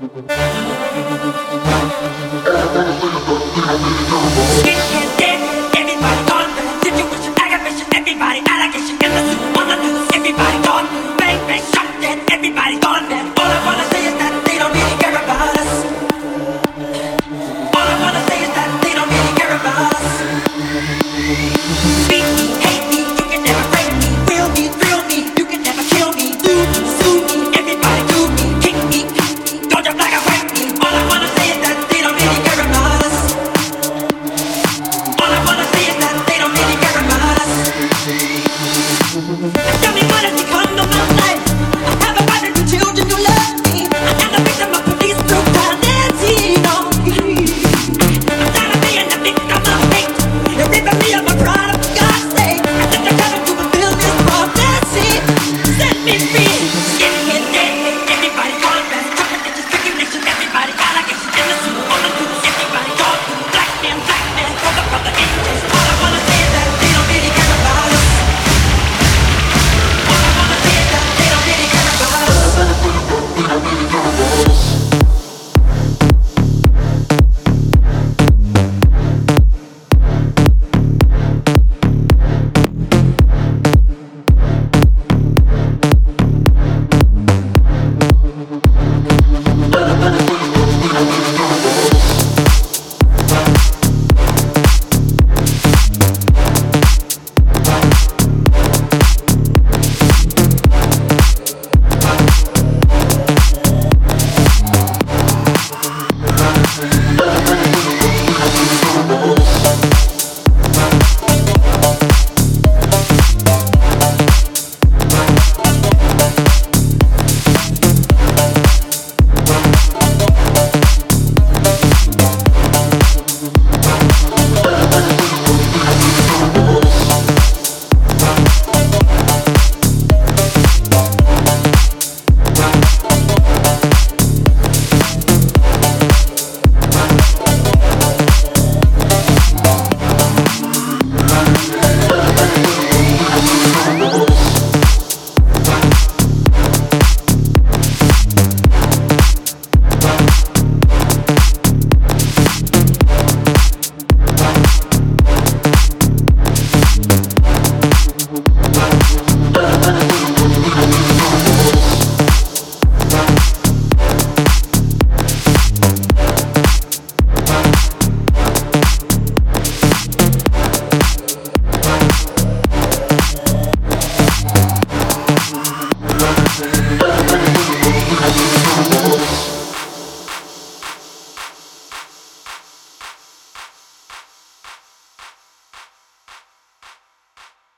Everything about me,